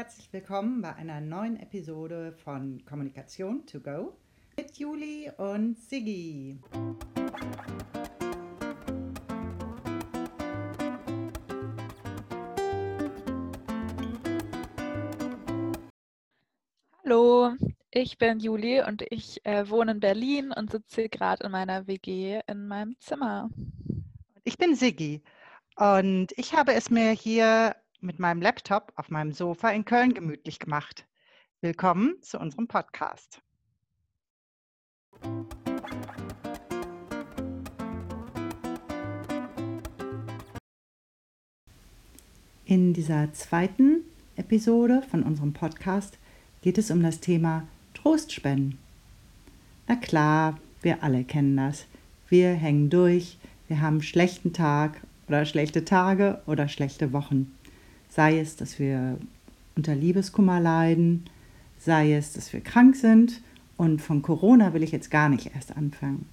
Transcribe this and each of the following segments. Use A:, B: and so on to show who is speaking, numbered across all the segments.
A: herzlich willkommen bei einer neuen Episode von Kommunikation to go mit Juli und Siggi.
B: Hallo, ich bin Juli und ich äh, wohne in Berlin und sitze gerade in meiner WG in meinem Zimmer.
A: Ich bin Siggi und ich habe es mir hier mit meinem Laptop auf meinem Sofa in Köln gemütlich gemacht. Willkommen zu unserem Podcast. In dieser zweiten Episode von unserem Podcast geht es um das Thema Trostspenden. Na klar, wir alle kennen das. Wir hängen durch, wir haben einen schlechten Tag oder schlechte Tage oder schlechte Wochen. Sei es, dass wir unter Liebeskummer leiden, sei es, dass wir krank sind und von Corona will ich jetzt gar nicht erst anfangen.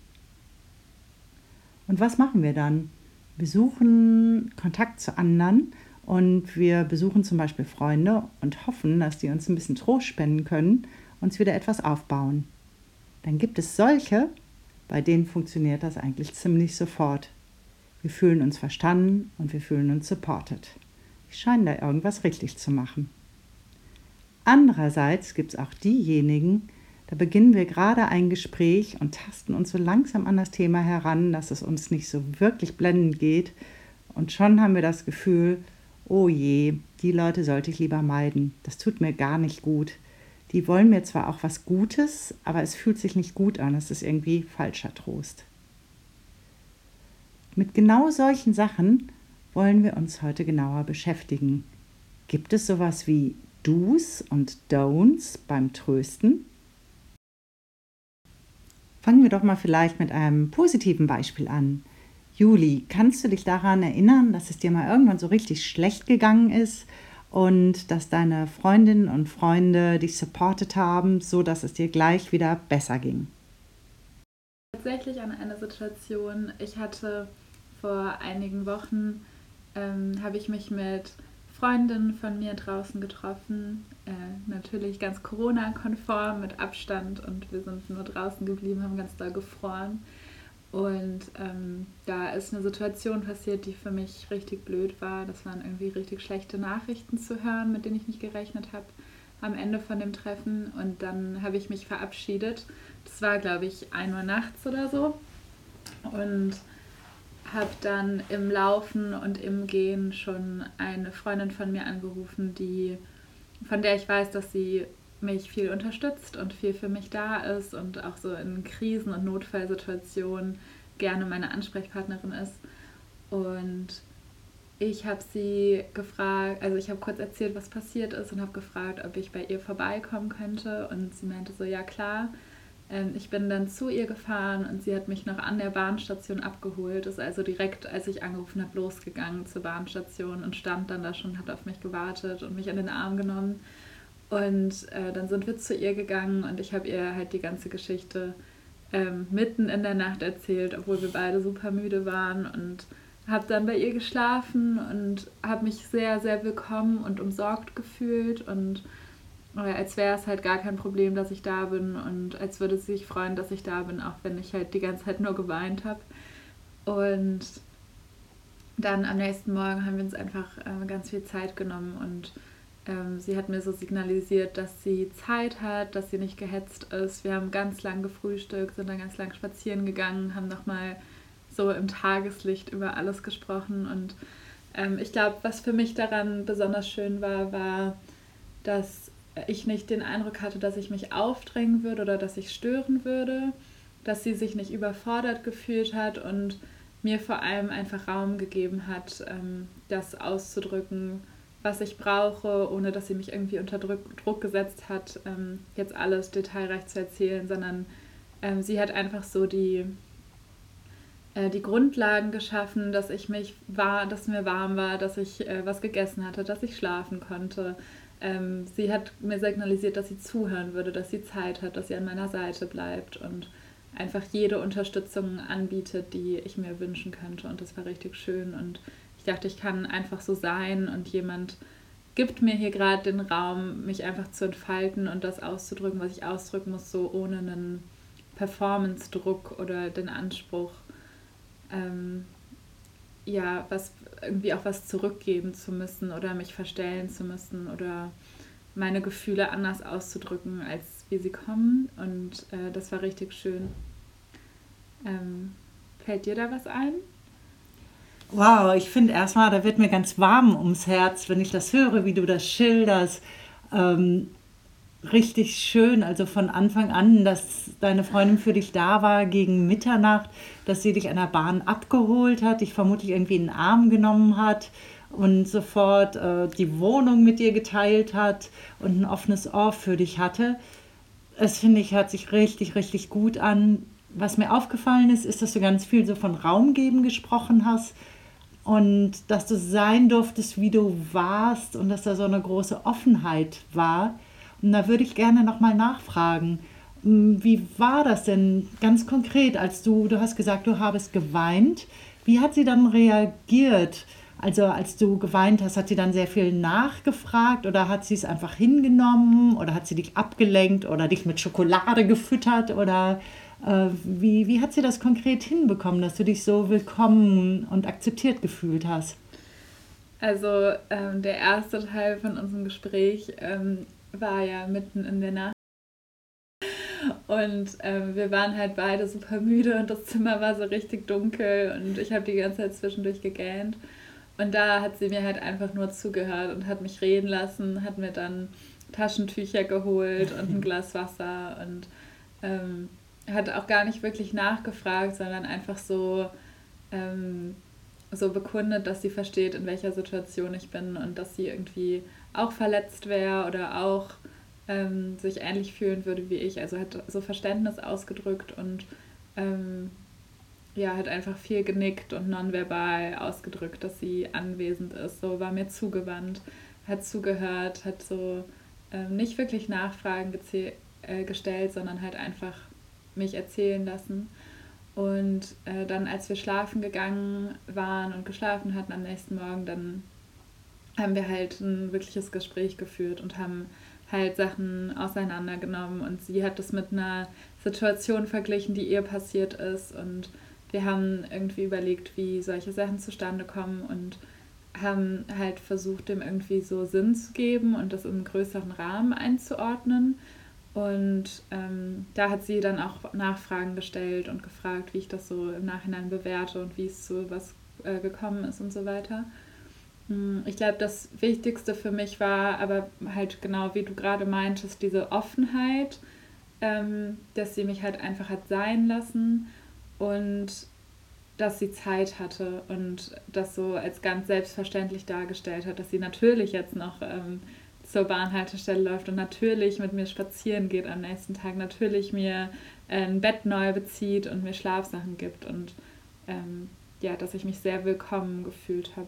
A: Und was machen wir dann? Wir suchen Kontakt zu anderen und wir besuchen zum Beispiel Freunde und hoffen, dass die uns ein bisschen Trost spenden können, uns wieder etwas aufbauen. Dann gibt es solche, bei denen funktioniert das eigentlich ziemlich sofort. Wir fühlen uns verstanden und wir fühlen uns supported. Ich scheine da irgendwas richtig zu machen. Andererseits gibt es auch diejenigen, da beginnen wir gerade ein Gespräch und tasten uns so langsam an das Thema heran, dass es uns nicht so wirklich blendend geht. Und schon haben wir das Gefühl, oh je, die Leute sollte ich lieber meiden. Das tut mir gar nicht gut. Die wollen mir zwar auch was Gutes, aber es fühlt sich nicht gut an. Es ist irgendwie falscher Trost. Mit genau solchen Sachen wollen wir uns heute genauer beschäftigen. Gibt es sowas wie Do's und Don'ts beim Trösten? Fangen wir doch mal vielleicht mit einem positiven Beispiel an. Juli, kannst du dich daran erinnern, dass es dir mal irgendwann so richtig schlecht gegangen ist und dass deine Freundinnen und Freunde dich supportet haben, so dass es dir gleich wieder besser ging?
B: Tatsächlich an eine Situation, ich hatte vor einigen Wochen ähm, habe ich mich mit Freundinnen von mir draußen getroffen. Äh, natürlich ganz Corona-konform mit Abstand und wir sind nur draußen geblieben, haben ganz doll gefroren. Und ähm, da ist eine Situation passiert, die für mich richtig blöd war. Das waren irgendwie richtig schlechte Nachrichten zu hören, mit denen ich nicht gerechnet habe am Ende von dem Treffen. Und dann habe ich mich verabschiedet. Das war, glaube ich, 1 Uhr nachts oder so. Und habe dann im Laufen und im Gehen schon eine Freundin von mir angerufen, die von der ich weiß, dass sie mich viel unterstützt und viel für mich da ist und auch so in Krisen- und Notfallsituationen gerne meine Ansprechpartnerin ist. Und ich habe sie gefragt, also ich habe kurz erzählt, was passiert ist und habe gefragt, ob ich bei ihr vorbeikommen könnte. Und sie meinte so, ja klar. Ähm, ich bin dann zu ihr gefahren und sie hat mich noch an der Bahnstation abgeholt. Ist also direkt, als ich angerufen habe, losgegangen zur Bahnstation und stand dann da schon, hat auf mich gewartet und mich an den Arm genommen. Und äh, dann sind wir zu ihr gegangen und ich habe ihr halt die ganze Geschichte ähm, mitten in der Nacht erzählt, obwohl wir beide super müde waren und habe dann bei ihr geschlafen und habe mich sehr, sehr willkommen und umsorgt gefühlt und als wäre es halt gar kein Problem, dass ich da bin und als würde sie sich freuen, dass ich da bin, auch wenn ich halt die ganze Zeit nur geweint habe. Und dann am nächsten Morgen haben wir uns einfach äh, ganz viel Zeit genommen und ähm, sie hat mir so signalisiert, dass sie Zeit hat, dass sie nicht gehetzt ist. Wir haben ganz lang gefrühstückt, sind dann ganz lang spazieren gegangen, haben nochmal so im Tageslicht über alles gesprochen. Und ähm, ich glaube, was für mich daran besonders schön war, war, dass ich nicht den Eindruck hatte, dass ich mich aufdrängen würde oder dass ich stören würde, dass sie sich nicht überfordert gefühlt hat und mir vor allem einfach Raum gegeben hat, ähm, das auszudrücken, was ich brauche, ohne dass sie mich irgendwie unter Druck, gesetzt hat, ähm, jetzt alles detailreich zu erzählen, sondern ähm, sie hat einfach so die, äh, die Grundlagen geschaffen, dass ich mich war, dass mir warm war, dass ich äh, was gegessen hatte, dass ich schlafen konnte, ähm, sie hat mir signalisiert, dass sie zuhören würde, dass sie Zeit hat, dass sie an meiner Seite bleibt und einfach jede Unterstützung anbietet, die ich mir wünschen könnte. Und das war richtig schön. Und ich dachte, ich kann einfach so sein und jemand gibt mir hier gerade den Raum, mich einfach zu entfalten und das auszudrücken, was ich ausdrücken muss, so ohne einen Performance-Druck oder den Anspruch, ähm, ja, was irgendwie auch was zurückgeben zu müssen oder mich verstellen zu müssen oder meine Gefühle anders auszudrücken, als wie sie kommen. Und äh, das war richtig schön. Ähm, fällt dir da was ein?
A: Wow, ich finde erstmal, da wird mir ganz warm ums Herz, wenn ich das höre, wie du das schilderst. Ähm, richtig schön, also von Anfang an, dass deine Freundin für dich da war gegen Mitternacht, dass sie dich an der Bahn abgeholt hat, dich vermutlich irgendwie in den Arm genommen hat und sofort äh, die Wohnung mit dir geteilt hat und ein offenes Ohr für dich hatte. Es finde ich, hört sich richtig, richtig gut an. Was mir aufgefallen ist, ist, dass du ganz viel so von Raum geben gesprochen hast und dass du sein durftest, wie du warst und dass da so eine große Offenheit war. Und da würde ich gerne nochmal nachfragen, hm, wie war das denn ganz konkret, als du, du hast gesagt, du habest geweint. Wie hat sie dann reagiert? Also als du geweint hast, hat sie dann sehr viel nachgefragt oder hat sie es einfach hingenommen oder hat sie dich abgelenkt oder dich mit Schokolade gefüttert oder äh, wie, wie hat sie das konkret hinbekommen, dass du dich so willkommen und akzeptiert gefühlt hast?
B: Also ähm, der erste Teil von unserem Gespräch ähm, war ja mitten in der Nacht. Und ähm, wir waren halt beide super müde und das Zimmer war so richtig dunkel und ich habe die ganze Zeit zwischendurch gegähnt. Und da hat sie mir halt einfach nur zugehört und hat mich reden lassen, hat mir dann Taschentücher geholt und ein Glas Wasser und ähm, hat auch gar nicht wirklich nachgefragt, sondern einfach so, ähm, so bekundet, dass sie versteht, in welcher Situation ich bin und dass sie irgendwie auch verletzt wäre oder auch ähm, sich ähnlich fühlen würde wie ich. Also hat so Verständnis ausgedrückt und ähm, ja, hat einfach viel genickt und nonverbal ausgedrückt, dass sie anwesend ist. So war mir zugewandt, hat zugehört, hat so ähm, nicht wirklich Nachfragen äh, gestellt, sondern halt einfach mich erzählen lassen. Und äh, dann, als wir schlafen gegangen waren und geschlafen hatten am nächsten Morgen, dann haben wir halt ein wirkliches Gespräch geführt und haben halt Sachen auseinandergenommen. Und sie hat das mit einer Situation verglichen, die ihr passiert ist. Und wir haben irgendwie überlegt, wie solche Sachen zustande kommen und haben halt versucht, dem irgendwie so Sinn zu geben und das in einen größeren Rahmen einzuordnen. Und ähm, da hat sie dann auch Nachfragen gestellt und gefragt, wie ich das so im Nachhinein bewerte und wie es zu was äh, gekommen ist und so weiter. Hm, ich glaube, das Wichtigste für mich war aber halt genau, wie du gerade meintest, diese Offenheit, ähm, dass sie mich halt einfach hat sein lassen und dass sie Zeit hatte und das so als ganz selbstverständlich dargestellt hat, dass sie natürlich jetzt noch ähm, zur Bahnhaltestelle läuft und natürlich mit mir spazieren geht am nächsten Tag, natürlich mir äh, ein Bett neu bezieht und mir Schlafsachen gibt und ähm, ja, dass ich mich sehr willkommen gefühlt habe.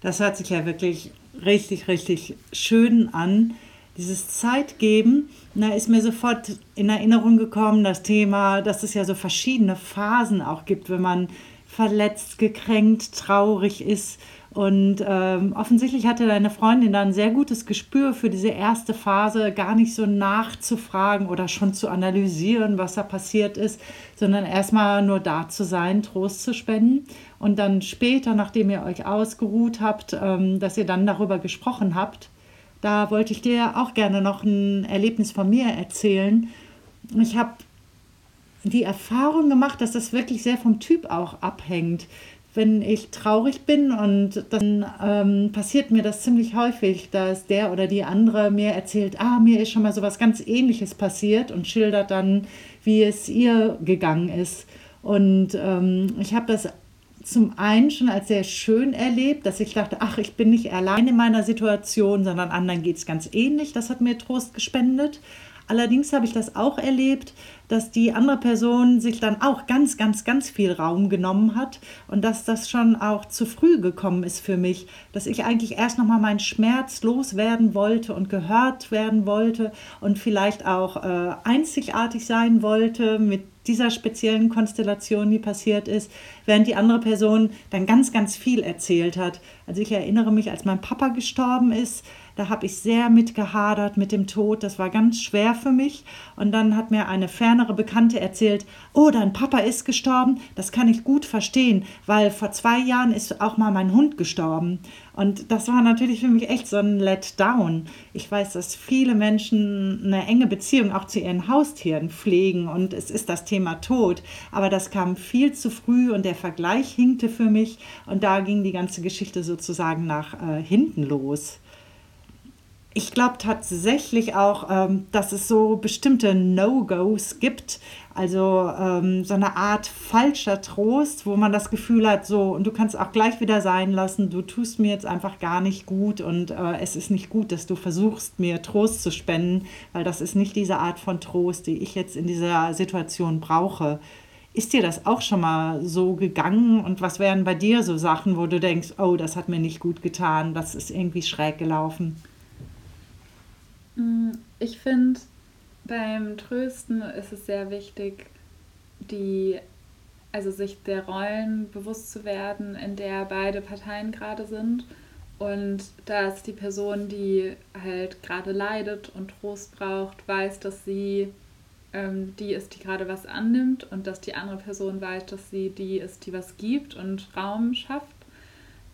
A: Das hört sich ja wirklich richtig, richtig schön an. Dieses Zeitgeben, da ist mir sofort in Erinnerung gekommen, das Thema, dass es ja so verschiedene Phasen auch gibt, wenn man verletzt, gekränkt, traurig ist und ähm, offensichtlich hatte deine Freundin da ein sehr gutes Gespür für diese erste Phase, gar nicht so nachzufragen oder schon zu analysieren, was da passiert ist, sondern erstmal nur da zu sein, Trost zu spenden. Und dann später, nachdem ihr euch ausgeruht habt, ähm, dass ihr dann darüber gesprochen habt, da wollte ich dir auch gerne noch ein Erlebnis von mir erzählen. Ich habe die Erfahrung gemacht, dass das wirklich sehr vom Typ auch abhängt wenn ich traurig bin und dann ähm, passiert mir das ziemlich häufig, dass der oder die andere mir erzählt, ah, mir ist schon mal sowas ganz ähnliches passiert und schildert dann, wie es ihr gegangen ist. Und ähm, ich habe das zum einen schon als sehr schön erlebt, dass ich dachte, ach, ich bin nicht allein in meiner Situation, sondern anderen geht es ganz ähnlich. Das hat mir Trost gespendet. Allerdings habe ich das auch erlebt, dass die andere Person sich dann auch ganz, ganz, ganz viel Raum genommen hat und dass das schon auch zu früh gekommen ist für mich, dass ich eigentlich erst nochmal meinen Schmerz loswerden wollte und gehört werden wollte und vielleicht auch äh, einzigartig sein wollte mit dieser speziellen Konstellation, die passiert ist, während die andere Person dann ganz, ganz viel erzählt hat. Also ich erinnere mich, als mein Papa gestorben ist, da habe ich sehr mitgehadert mit dem Tod. Das war ganz schwer für mich. Und dann hat mir eine fernere Bekannte erzählt, oh, dein Papa ist gestorben. Das kann ich gut verstehen, weil vor zwei Jahren ist auch mal mein Hund gestorben. Und das war natürlich für mich echt so ein Letdown. Ich weiß, dass viele Menschen eine enge Beziehung auch zu ihren Haustieren pflegen und es ist das Thema Tod. Aber das kam viel zu früh und der Vergleich hinkte für mich und da ging die ganze Geschichte sozusagen nach äh, hinten los ich glaube tatsächlich auch, ähm, dass es so bestimmte No-Gos gibt. Also ähm, so eine Art falscher Trost, wo man das Gefühl hat, so, und du kannst auch gleich wieder sein lassen, du tust mir jetzt einfach gar nicht gut und äh, es ist nicht gut, dass du versuchst, mir Trost zu spenden, weil das ist nicht diese Art von Trost, die ich jetzt in dieser Situation brauche. Ist dir das auch schon mal so gegangen? Und was wären bei dir so Sachen, wo du denkst, oh, das hat mir nicht gut getan, das ist irgendwie schräg gelaufen?
B: Mm, ich finde, beim Trösten ist es sehr wichtig, die, also sich der Rollen bewusst zu werden, in der beide Parteien gerade sind. Und dass die Person, die halt gerade leidet und Trost braucht, weiß, dass sie ähm, die ist, die gerade was annimmt und dass die andere Person weiß, dass sie die ist, die was gibt und Raum schafft.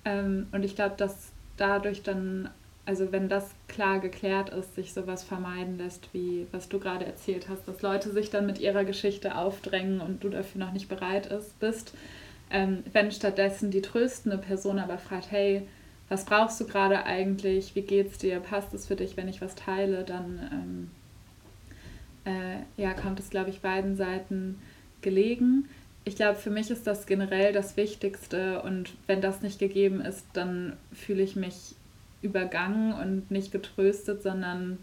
B: Ähm, und ich glaube, dass dadurch dann also wenn das klar geklärt ist, sich sowas vermeiden lässt, wie was du gerade erzählt hast, dass Leute sich dann mit ihrer Geschichte aufdrängen und du dafür noch nicht bereit ist, bist. Ähm, wenn stattdessen die tröstende Person aber fragt, hey, was brauchst du gerade eigentlich? Wie geht's dir? Passt es für dich, wenn ich was teile? Dann ähm, äh, ja, kommt es, glaube ich, beiden Seiten gelegen. Ich glaube, für mich ist das generell das Wichtigste und wenn das nicht gegeben ist, dann fühle ich mich übergangen und nicht getröstet, sondern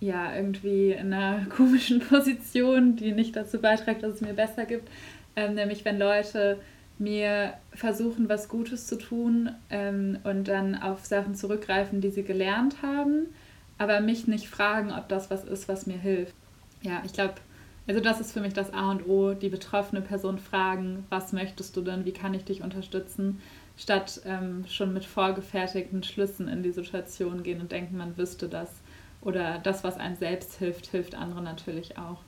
B: ja, irgendwie in einer komischen Position, die nicht dazu beiträgt, dass es mir besser gibt. Ähm, nämlich wenn Leute mir versuchen, was Gutes zu tun ähm, und dann auf Sachen zurückgreifen, die sie gelernt haben, aber mich nicht fragen, ob das was ist, was mir hilft. Ja, ich glaube, also das ist für mich das A und O, die betroffene Person fragen, was möchtest du denn, wie kann ich dich unterstützen statt ähm, schon mit vorgefertigten Schlüssen in die Situation gehen und denken, man wüsste das. Oder das, was einem selbst hilft, hilft anderen natürlich auch.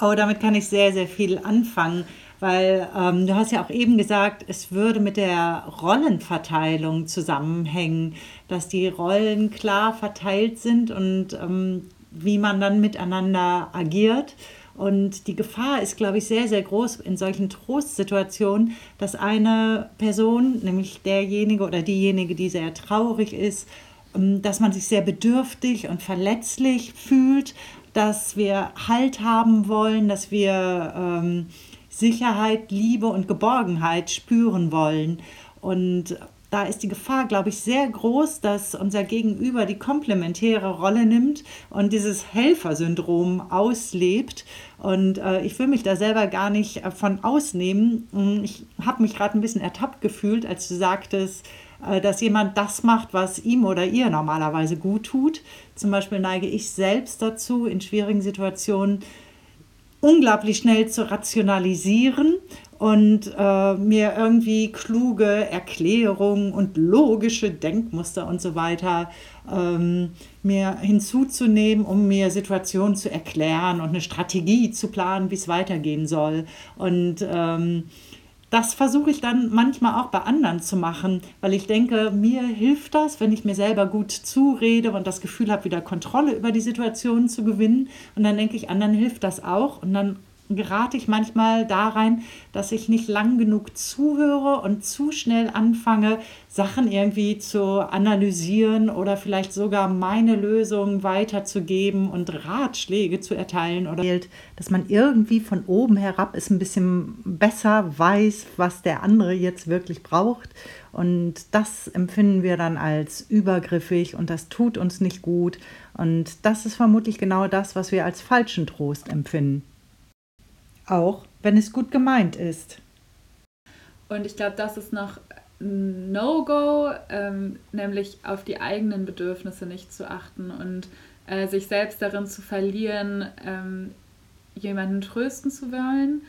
A: Oh, damit kann ich sehr, sehr viel anfangen, weil ähm, du hast ja auch eben gesagt, es würde mit der Rollenverteilung zusammenhängen, dass die Rollen klar verteilt sind und ähm, wie man dann miteinander agiert. Und die Gefahr ist, glaube ich, sehr, sehr groß in solchen Trostsituationen, dass eine Person, nämlich derjenige oder diejenige, die sehr traurig ist, ähm, dass man sich sehr bedürftig und verletzlich fühlt, dass wir Halt haben wollen, dass wir ähm, Sicherheit, Liebe und Geborgenheit spüren wollen. Und da ist die Gefahr, glaube ich, sehr groß, dass unser Gegenüber die komplementäre Rolle nimmt und dieses Helfersyndrom auslebt. Und äh, ich will mich da selber gar nicht äh, von ausnehmen. Hm, ich habe mich gerade ein bisschen ertappt gefühlt, als du sagtest, äh, dass jemand das macht, was ihm oder ihr normalerweise gut tut. Zum Beispiel neige ich selbst dazu, in schwierigen Situationen unglaublich schnell zu rationalisieren und äh, mir irgendwie kluge Erklärungen und logische Denkmuster und so weiter ähm, mir hinzuzunehmen, um mir Situationen zu erklären und eine Strategie zu planen, wie es weitergehen soll. Und ähm, das versuche ich dann manchmal auch bei anderen zu machen, weil ich denke, mir hilft das, wenn ich mir selber gut zurede und das Gefühl habe, wieder Kontrolle über die Situation zu gewinnen. Und dann denke ich, anderen hilft das auch. Und dann gerate ich manchmal da rein, dass ich nicht lang genug zuhöre und zu schnell anfange, Sachen irgendwie zu analysieren oder vielleicht sogar meine Lösung weiterzugeben und Ratschläge zu erteilen oder dass man irgendwie von oben herab es ein bisschen besser weiß, was der andere jetzt wirklich braucht und das empfinden wir dann als übergriffig und das tut uns nicht gut Und das ist vermutlich genau das, was wir als falschen Trost empfinden. Auch wenn es gut gemeint ist.
B: Und ich glaube, das ist noch ein No-Go, ähm, nämlich auf die eigenen Bedürfnisse nicht zu achten und äh, sich selbst darin zu verlieren, ähm, jemanden trösten zu wollen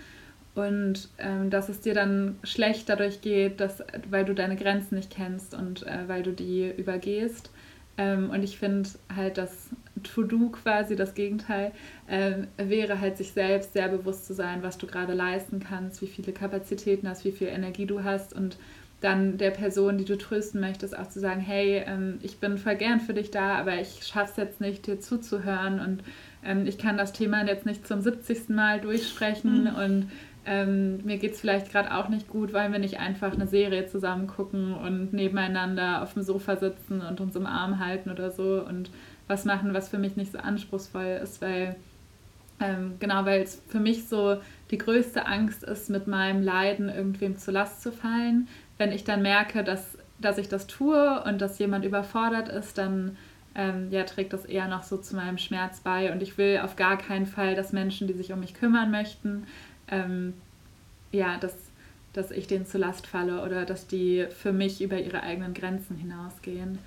B: und ähm, dass es dir dann schlecht dadurch geht, dass, weil du deine Grenzen nicht kennst und äh, weil du die übergehst. Ähm, und ich finde halt, das To-Do quasi, das Gegenteil, äh, wäre halt sich selbst sehr bewusst zu sein, was du gerade leisten kannst, wie viele Kapazitäten hast, wie viel Energie du hast und dann der Person, die du trösten möchtest, auch zu sagen, hey, ähm, ich bin voll gern für dich da, aber ich schaffe es jetzt nicht, dir zuzuhören und ähm, ich kann das Thema jetzt nicht zum 70. Mal durchsprechen mhm. und ähm, mir geht es vielleicht gerade auch nicht gut, weil wir nicht einfach eine Serie zusammen gucken und nebeneinander auf dem Sofa sitzen und uns im Arm halten oder so und was machen, was für mich nicht so anspruchsvoll ist, weil ähm, genau, weil es für mich so die größte Angst ist, mit meinem Leiden irgendwem zur Last zu fallen. Wenn ich dann merke, dass, dass ich das tue und dass jemand überfordert ist, dann ähm, ja, trägt das eher noch so zu meinem Schmerz bei. Und ich will auf gar keinen Fall, dass Menschen, die sich um mich kümmern möchten, ähm, ja, dass, dass ich denen zur Last falle oder dass die für mich über ihre eigenen Grenzen hinausgehen.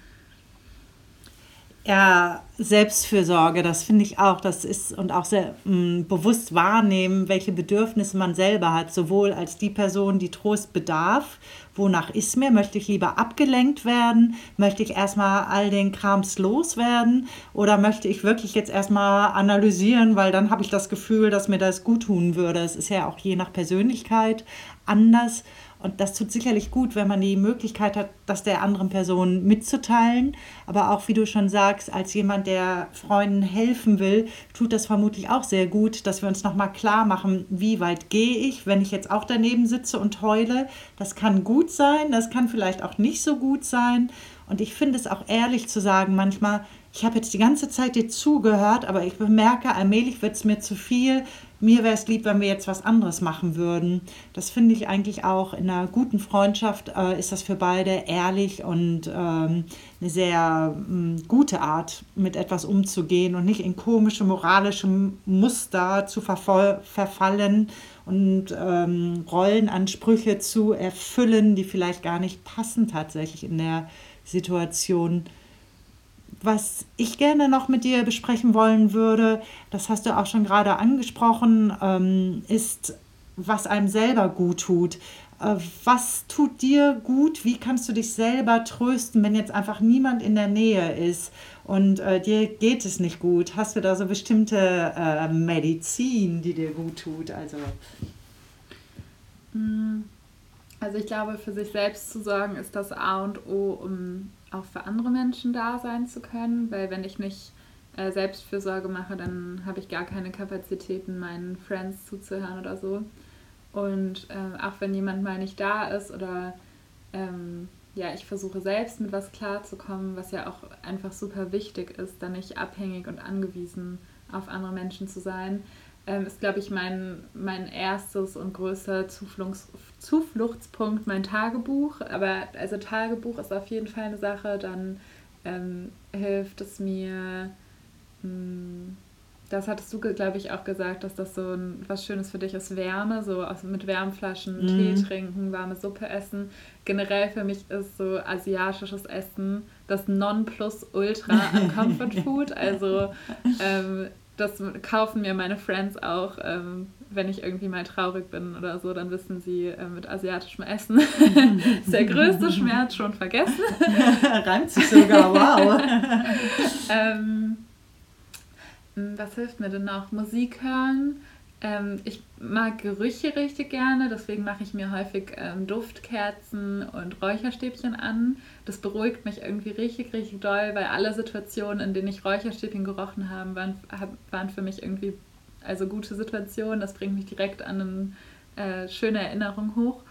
A: Ja, Selbstfürsorge, das finde ich auch, das ist und auch sehr mh, mm, bewusst wahrnehmen, welche Bedürfnisse man selber hat, sowohl als die Person, die Trost bedarf, wonach ist mir, möchte ich lieber abgelenkt werden, möchte ich erstmal all den Krams loswerden? Oder möchte ich wirklich jetzt erstmal analysieren, weil dann habe ich das Gefühl, dass mir das gut tun würde. Es ist ja auch je nach Persönlichkeit anders und das tut sicherlich gut, wenn man die Möglichkeit hat, das der anderen Person mitzuteilen. Aber auch, wie du schon sagst, als jemand, der Freunden helfen will, tut das vermutlich auch sehr gut, dass wir uns nochmal klar machen, wie weit gehe ich, wenn ich jetzt auch daneben sitze und heule. Das kann gut sein, das kann vielleicht auch nicht so gut sein. Und ich finde es auch ehrlich zu sagen, manchmal, ich habe jetzt die ganze Zeit dir zugehört, aber ich bemerke, allmählich wird es mir zu viel mir wäre es lieb, wenn wir jetzt was anderes machen würden. Das finde ich eigentlich auch in einer guten Freundschaft äh, ist das für beide ehrlich und ähm, eine sehr ähm, gute Art, mit etwas umzugehen und nicht in komische moralische Muster zu verfallen und ähm, Rollenansprüche zu erfüllen, die vielleicht gar nicht passen tatsächlich in der Situation was ich gerne noch mit dir besprechen wollen würde, das hast du auch schon gerade angesprochen, ähm, ist, was einem selber gut tut. Äh, was tut dir gut? Wie kannst du dich selber trösten, wenn jetzt einfach niemand in der Nähe ist und äh, dir geht es nicht gut? Hast du da so bestimmte äh, Medizin, die dir gut tut? Also.
B: Mm, also ich glaube, für sich selbst zu sorgen ist das A und O, um auch für andere Menschen da sein zu können, weil wenn ich nicht äh, Selbstfürsorge mache, dann habe ich gar keine Kapazitäten, meinen Friends zuzuhören oder so. Und äh, auch wenn jemand mal nicht da ist oder ähm, ja, ich versuche selbst mit was klarzukommen, was ja auch einfach super wichtig ist, dann nicht abhängig und angewiesen auf andere Menschen zu sein, ähm, ist, glaube ich, mein, mein erstes und größter Zufluchts, Zufluchtspunkt mein Tagebuch. Aber also Tagebuch ist auf jeden Fall eine Sache. Dann ähm, hilft es mir, mh, hm, das hattest du, glaube ich, auch gesagt, dass das so ein, was Schönes für dich ist, Wärme, so aus, mit Wärmflaschen, mhm. Tee trinken, warme Suppe essen. Generell für mich ist so asiatisches Essen das Nonplusultra an Comfort Food. Also ähm, das kaufen mir meine Friends auch, ähm, wenn ich irgendwie mal traurig bin oder so, dann wissen sie, äh, mit asiatischem Essen ist der größte Schmerz schon vergessen.
A: Reimt sich sogar, wow.
B: ähm, was hilft mir denn noch? Musik hören. Ähm, ich mag Gerüche richtig gerne, deswegen mache ich mir häufig ähm, Duftkerzen und Räucherstäbchen an. Das beruhigt mich irgendwie richtig, richtig doll, weil alle Situationen, in denen ich Räucherstäbchen gerochen habe, waren, waren für mich irgendwie also gute Situationen. Das bringt mich direkt an eine äh, schöne Erinnerung hoch.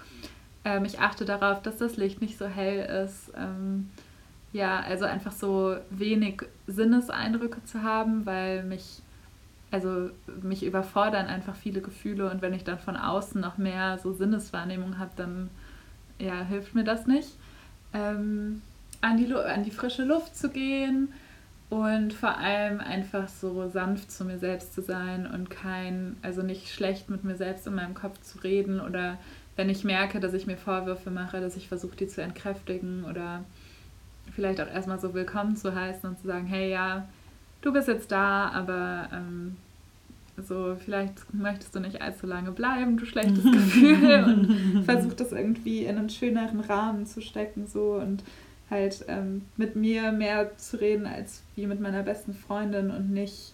B: Ähm, ich achte darauf, dass das Licht nicht so hell ist. Ähm, ja, also einfach so wenig Sinneseindrücke zu haben, weil mich also mich überfordern einfach viele Gefühle und wenn ich dann von außen noch mehr so Sinneswahrnehmung habe, dann ja, hilft mir das nicht. Ähm, an, die, an die frische Luft zu gehen, und vor allem einfach so sanft zu mir selbst zu sein und kein, also nicht schlecht mit mir selbst in meinem Kopf zu reden oder wenn ich merke, dass ich mir Vorwürfe mache, dass ich versuche, die zu entkräftigen oder vielleicht auch erstmal so willkommen zu heißen und zu sagen, hey ja, du bist jetzt da, aber ähm, so vielleicht möchtest du nicht allzu lange bleiben, du schlechtes Gefühl und versuch das irgendwie in einen schöneren Rahmen zu stecken so und halt ähm, mit mir mehr zu reden als wie mit meiner besten Freundin und nicht,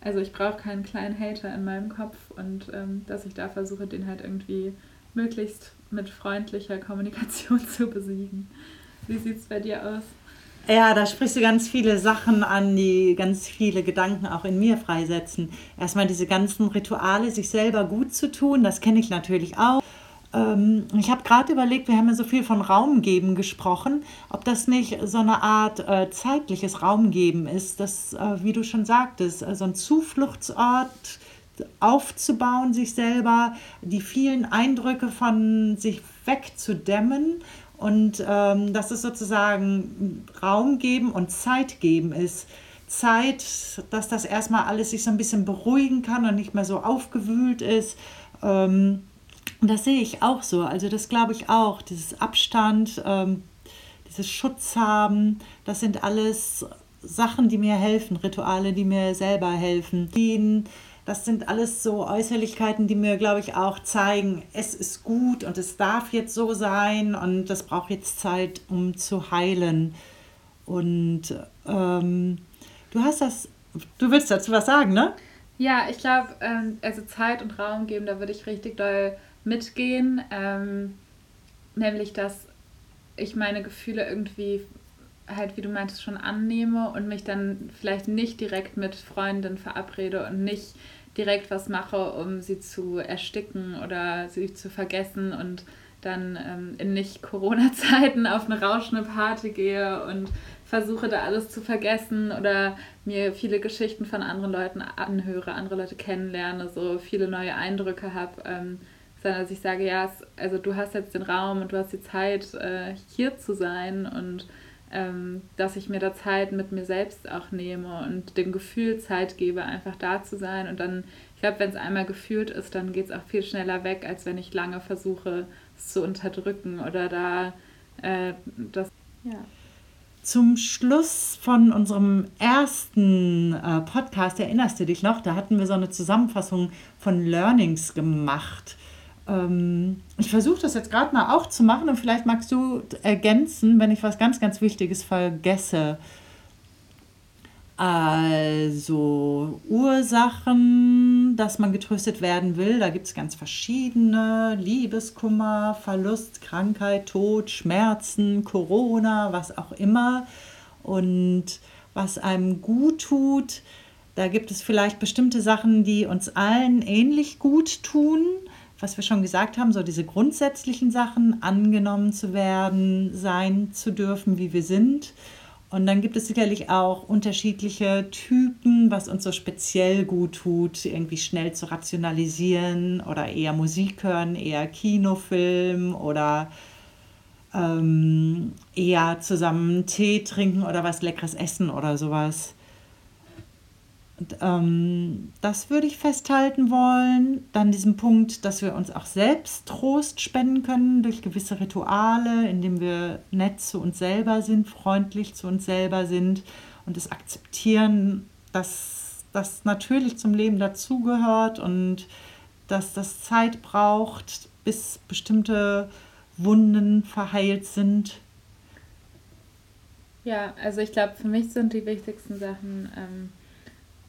B: also ich brauche keinen kleinen Hater in meinem Kopf und ähm, dass ich da versuche, den halt irgendwie möglichst mit freundlicher Kommunikation zu besiegen. Wie sieht es bei dir aus?
A: Ja, da sprichst du ganz viele Sachen an, die ganz viele Gedanken auch in mir freisetzen. Erstmal diese ganzen Rituale, sich selber gut zu tun, das kenne ich natürlich auch. Ähm, ich habe gerade überlegt, wir haben ja so viel von Raumgeben gesprochen, ob das nicht so eine Art äh, zeitliches Raumgeben ist, das, äh, wie du schon sagtest, äh, so ein Zufluchtsort aufzubauen, sich selber, die vielen Eindrücke von sich wegzudämmen und ähm, dass es sozusagen Raum geben und Zeit geben ist. Zeit, dass das erstmal alles sich so ein bisschen beruhigen kann und nicht mehr so aufgewühlt ist. Ähm, das sehe ich auch so. Also das glaube ich auch. Dieses Abstand, ähm, dieses Schutz haben, das sind alles Sachen, die mir helfen, Rituale, die mir selber helfen. Die, das sind alles so Äußerlichkeiten, die mir, glaube ich, auch zeigen, es ist gut und es darf jetzt so sein und das braucht jetzt Zeit, um zu heilen. Und ähm, du hast das, du willst dazu was sagen, ne?
B: Ja, ich glaube, ähm, also Zeit und Raum geben, da würde ich richtig doll mitgehen. Ähm, nämlich, dass ich meine Gefühle irgendwie halt, wie du meintest, schon annehme und mich dann vielleicht nicht direkt mit Freundinnen verabrede und nicht direkt was mache, um sie zu ersticken oder sie zu vergessen und dann ähm, in Nicht-Corona-Zeiten auf eine rauschende Party gehe und versuche da alles zu vergessen oder mir viele Geschichten von anderen Leuten anhöre, andere Leute kennenlerne, so viele neue Eindrücke habe, ähm, sondern dass ich sage, ja, es, also du hast jetzt den Raum und du hast die Zeit, äh, hier zu sein und ähm, dass ich mir da Zeit mit mir selbst auch nehme und dem Gefühl Zeit gebe, einfach da zu sein. Und dann, ich glaube, wenn es einmal gefühlt ist, dann geht es auch viel schneller weg, als wenn ich lange versuche, es zu unterdrücken oder da äh, das. Ja.
A: Zum Schluss von unserem ersten äh, Podcast, erinnerst du dich noch, da hatten wir so eine Zusammenfassung von Learnings gemacht. Ähm, ich versuche das jetzt gerade mal auch zu machen und vielleicht magst du ergänzen, wenn ich was ganz, ganz Wichtiges vergesse. Also Ursachen, dass man getröstet werden will, da gibt es ganz verschiedene. Liebeskummer, Verlust, Krankheit, Tod, Schmerzen, Corona, was auch immer. Und was einem gut tut, da gibt es vielleicht bestimmte Sachen, die uns allen ähnlich gut tun was wir schon gesagt haben, so diese grundsätzlichen Sachen, angenommen zu werden, sein zu dürfen, wie wir sind. Und dann gibt es sicherlich auch unterschiedliche Typen, was uns so speziell gut tut, irgendwie schnell zu rationalisieren oder eher Musik hören, eher Kinofilm oder ähm, eher zusammen Tee trinken oder was Leckeres essen oder sowas. Und, ähm, das würde ich festhalten wollen. Dann diesen Punkt, dass wir uns auch selbst Trost spenden können durch gewisse Rituale, indem wir nett zu uns selber sind, freundlich zu uns selber sind und es akzeptieren, dass das natürlich zum Leben dazugehört und dass das Zeit braucht, bis bestimmte Wunden verheilt sind.
B: Ja, also ich glaube, für mich sind die wichtigsten Sachen. Ähm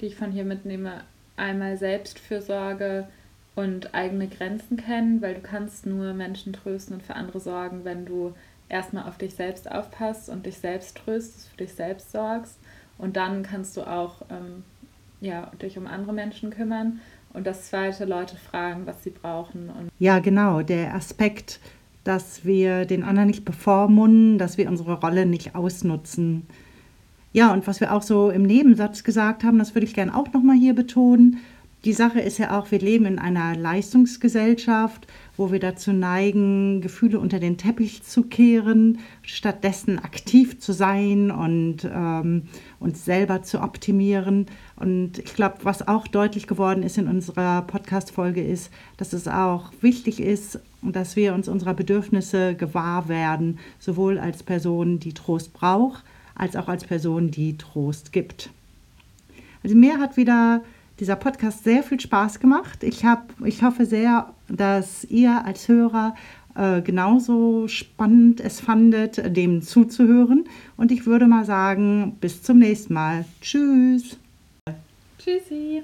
B: die ich von hier mitnehme, einmal Selbstfürsorge und eigene Grenzen kennen, weil du kannst nur Menschen trösten und für andere sorgen, wenn du erstmal auf dich selbst aufpasst und dich selbst tröstest, für dich selbst sorgst. Und dann kannst du auch ähm, ja, dich um andere Menschen kümmern. Und das zweite, Leute fragen, was sie brauchen. Und
A: ja, genau, der Aspekt, dass wir den anderen nicht bevormunden, dass wir unsere Rolle nicht ausnutzen. Ja, und was wir auch so im Nebensatz gesagt haben, das würde ich gerne auch nochmal hier betonen, die Sache ist ja auch, wir leben in einer Leistungsgesellschaft, wo wir dazu neigen, Gefühle unter den Teppich zu kehren, stattdessen aktiv zu sein und ähm, uns selber zu optimieren. Und ich glaube, was auch deutlich geworden ist in unserer Podcast-Folge, ist, dass es auch wichtig ist, dass wir uns unserer Bedürfnisse gewahr werden, sowohl als Person, die Trost braucht, als auch als Person, die Trost gibt. Also mir hat wieder dieser Podcast sehr viel Spaß gemacht. Ich, hab, ich hoffe sehr, dass ihr als Hörer äh, genauso spannend es fandet, dem zuzuhören. Und ich würde mal sagen, bis zum nächsten Mal. Tschüss.
B: Tschüssi.